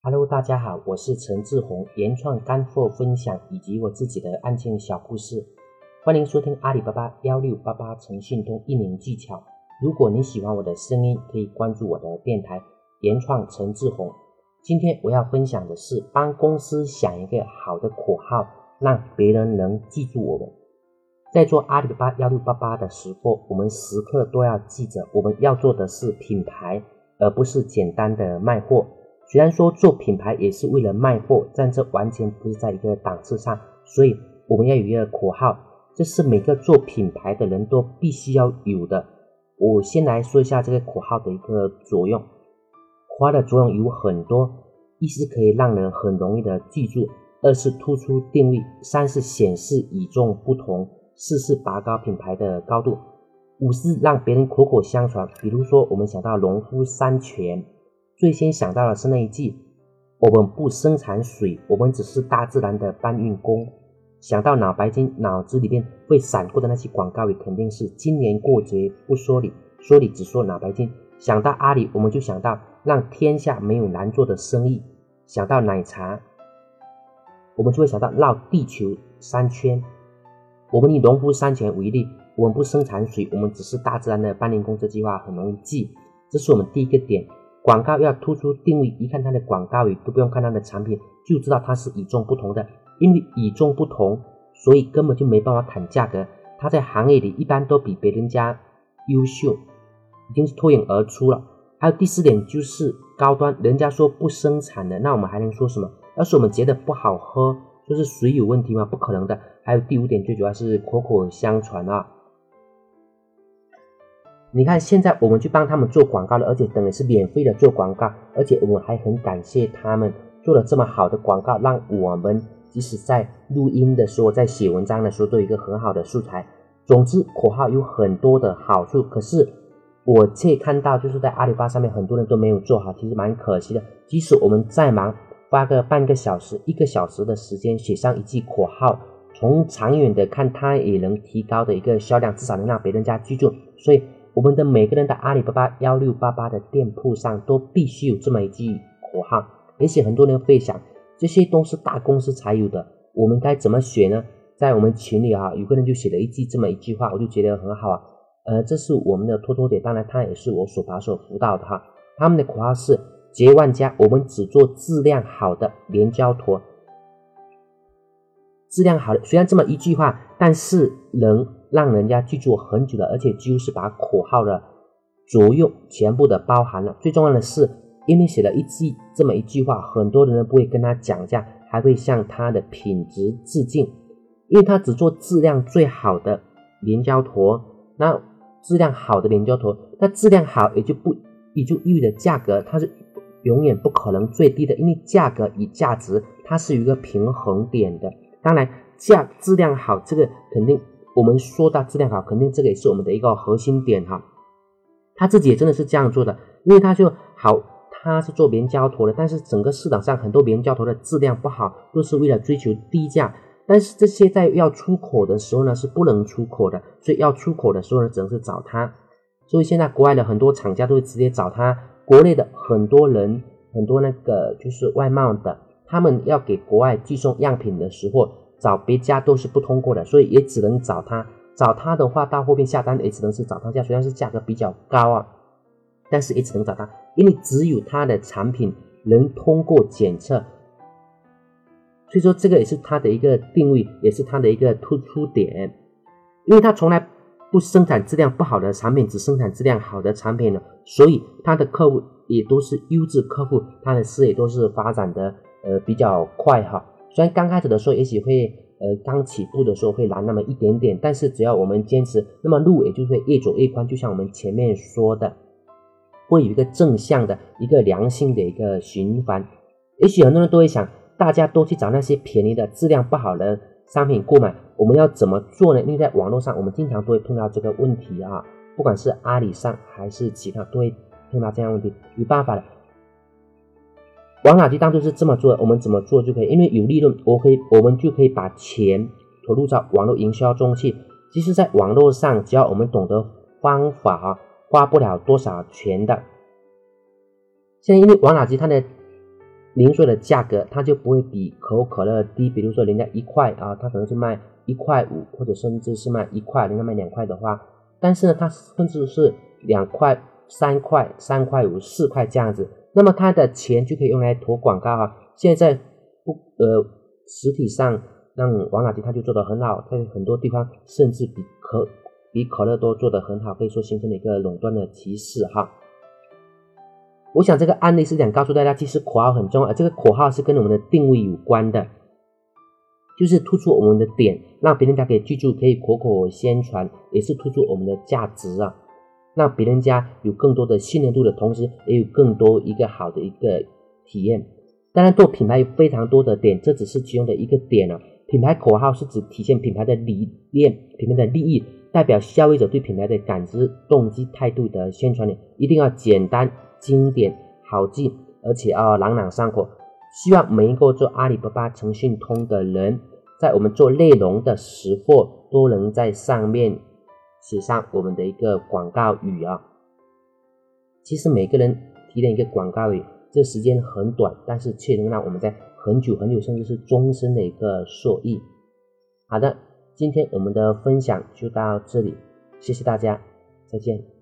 Hello，大家好，我是陈志宏，原创干货分享以及我自己的案件小故事，欢迎收听阿里巴巴幺六八八诚信通运营技巧。如果你喜欢我的声音，可以关注我的电台原创陈志宏。今天我要分享的是帮公司想一个好的口号，让别人能记住我们。在做阿里巴巴幺六八八的时候，我们时刻都要记着，我们要做的是品牌，而不是简单的卖货。虽然说做品牌也是为了卖货，但这完全不是在一个档次上。所以我们要有一个口号，这是每个做品牌的人都必须要有的。我先来说一下这个口号的一个作用。口号的作用有很多：一是可以让人很容易的记住；二是突出定位；三是显示与众不同。四是拔高品牌的高度，五是让别人口口相传。比如说，我们想到农夫山泉，最先想到的是那一句：“我们不生产水，我们只是大自然的搬运工。”想到脑白金，脑子里面会闪过的那些广告语，肯定是“今年过节不说理，说理只说脑白金”。想到阿里，我们就想到让天下没有难做的生意。想到奶茶，我们就会想到绕地球三圈。我们以农夫山泉为例，我们不生产水，我们只是大自然的搬运工。这句话很容易记，这是我们第一个点。广告要突出定位，一看它的广告语都不用看它的产品，就知道它是与众不同的。因为与众不同，所以根本就没办法谈价格。它在行业里一般都比别人家优秀，已经是脱颖而出了。还有第四点就是高端，人家说不生产的，那我们还能说什么？要是我们觉得不好喝。就是水有问题吗？不可能的。还有第五点，最主要是口口相传啊。你看，现在我们去帮他们做广告了，而且等于是免费的做广告，而且我们还很感谢他们做了这么好的广告，让我们即使在录音的时候，在写文章的时候，都有一个很好的素材。总之，口号有很多的好处，可是我却看到就是在阿里巴巴上面很多人都没有做好，其实蛮可惜的。即使我们再忙。花个半个小时、一个小时的时间写上一句口号，从长远的看，它也能提高的一个销量，至少能让别人家记住。所以，我们的每个人的阿里巴巴幺六八八的店铺上都必须有这么一句口号。也许很多人会想，这些都是大公司才有的，我们该怎么写呢？在我们群里啊，有个人就写了一句这么一句话，我就觉得很好啊。呃，这是我们的托托姐，当然他也是我所把手辅导的哈。他们的口号是。结万家，我们只做质量好的连胶坨。质量好的，虽然这么一句话，但是能让人家记住很久的，而且几乎是把口号的作用全部的包含了。最重要的是，因为写了一句这么一句话，很多人不会跟他讲价，还会向他的品质致敬，因为他只做质量最好的连胶坨。那质量好的连胶坨，那质量好也就不也就意味着价格它是。永远不可能最低的，因为价格与价值它是有一个平衡点的。当然，价质量好，这个肯定我们说到质量好，肯定这个也是我们的一个核心点哈。他自己也真的是这样做的，因为他就好，他是做棉胶头的，但是整个市场上很多棉胶头的质量不好，都是为了追求低价。但是这些在要出口的时候呢，是不能出口的，所以要出口的时候呢，只能是找他。所以现在国外的很多厂家都会直接找他。国内的很多人，很多那个就是外贸的，他们要给国外寄送样品的时候，找别家都是不通过的，所以也只能找他。找他的话，到后面下单也只能是找他家，虽然是价格比较高啊，但是也只能找他，因为只有他的产品能通过检测，所以说这个也是他的一个定位，也是他的一个突出点，因为他从来。不生产质量不好的产品，只生产质量好的产品呢，所以他的客户也都是优质客户，他的事业都是发展的呃比较快哈。虽然刚开始的时候也许会呃刚起步的时候会难那么一点点，但是只要我们坚持，那么路也就会越走越宽。就像我们前面说的，会有一个正向的一个良性的一个循环。也许很多人都会想，大家都去找那些便宜的、质量不好的。商品购买我们要怎么做呢？因为在网络上，我们经常都会碰到这个问题啊，不管是阿里上还是其他，都会碰到这样问题。有办法的，王老吉当初是这么做，我们怎么做就可以？因为有利润，我可以，我们就可以把钱投入到网络营销中去。其实，在网络上，只要我们懂得方法，花不了多少钱的。现在，因为王老吉他的。零售的价格，它就不会比可口可乐低。比如说人家一块啊，它可能是卖一块五，或者甚至是卖一块，人家卖两块的话，但是呢，它甚至是两块、三块、三块五、四块这样子，那么他的钱就可以用来投广告啊。现在不呃，实体上让王老吉他就做得很好，在很多地方甚至比可比可乐多做得很好，可以说形成了一个垄断的歧视哈。我想这个案例是想告诉大家，其实口号很重要，这个口号是跟我们的定位有关的，就是突出我们的点，让别人家可以记住，可以口口宣传，也是突出我们的价值啊，让别人家有更多的信任度的同时，也有更多一个好的一个体验。当然，做品牌有非常多的点，这只是其中的一个点了。品牌口号是指体现品牌的理念、品牌的利益，代表消费者对品牌的感知、动机、态度的宣传的，一定要简单。经典好记，而且啊朗朗上口。希望每一个做阿里巴巴诚信通的人，在我们做内容的时候，都能在上面写上我们的一个广告语啊。其实每个人提炼一个广告语，这时间很短，但是却能让我们在很久很久，甚至是终身的一个受益。好的，今天我们的分享就到这里，谢谢大家，再见。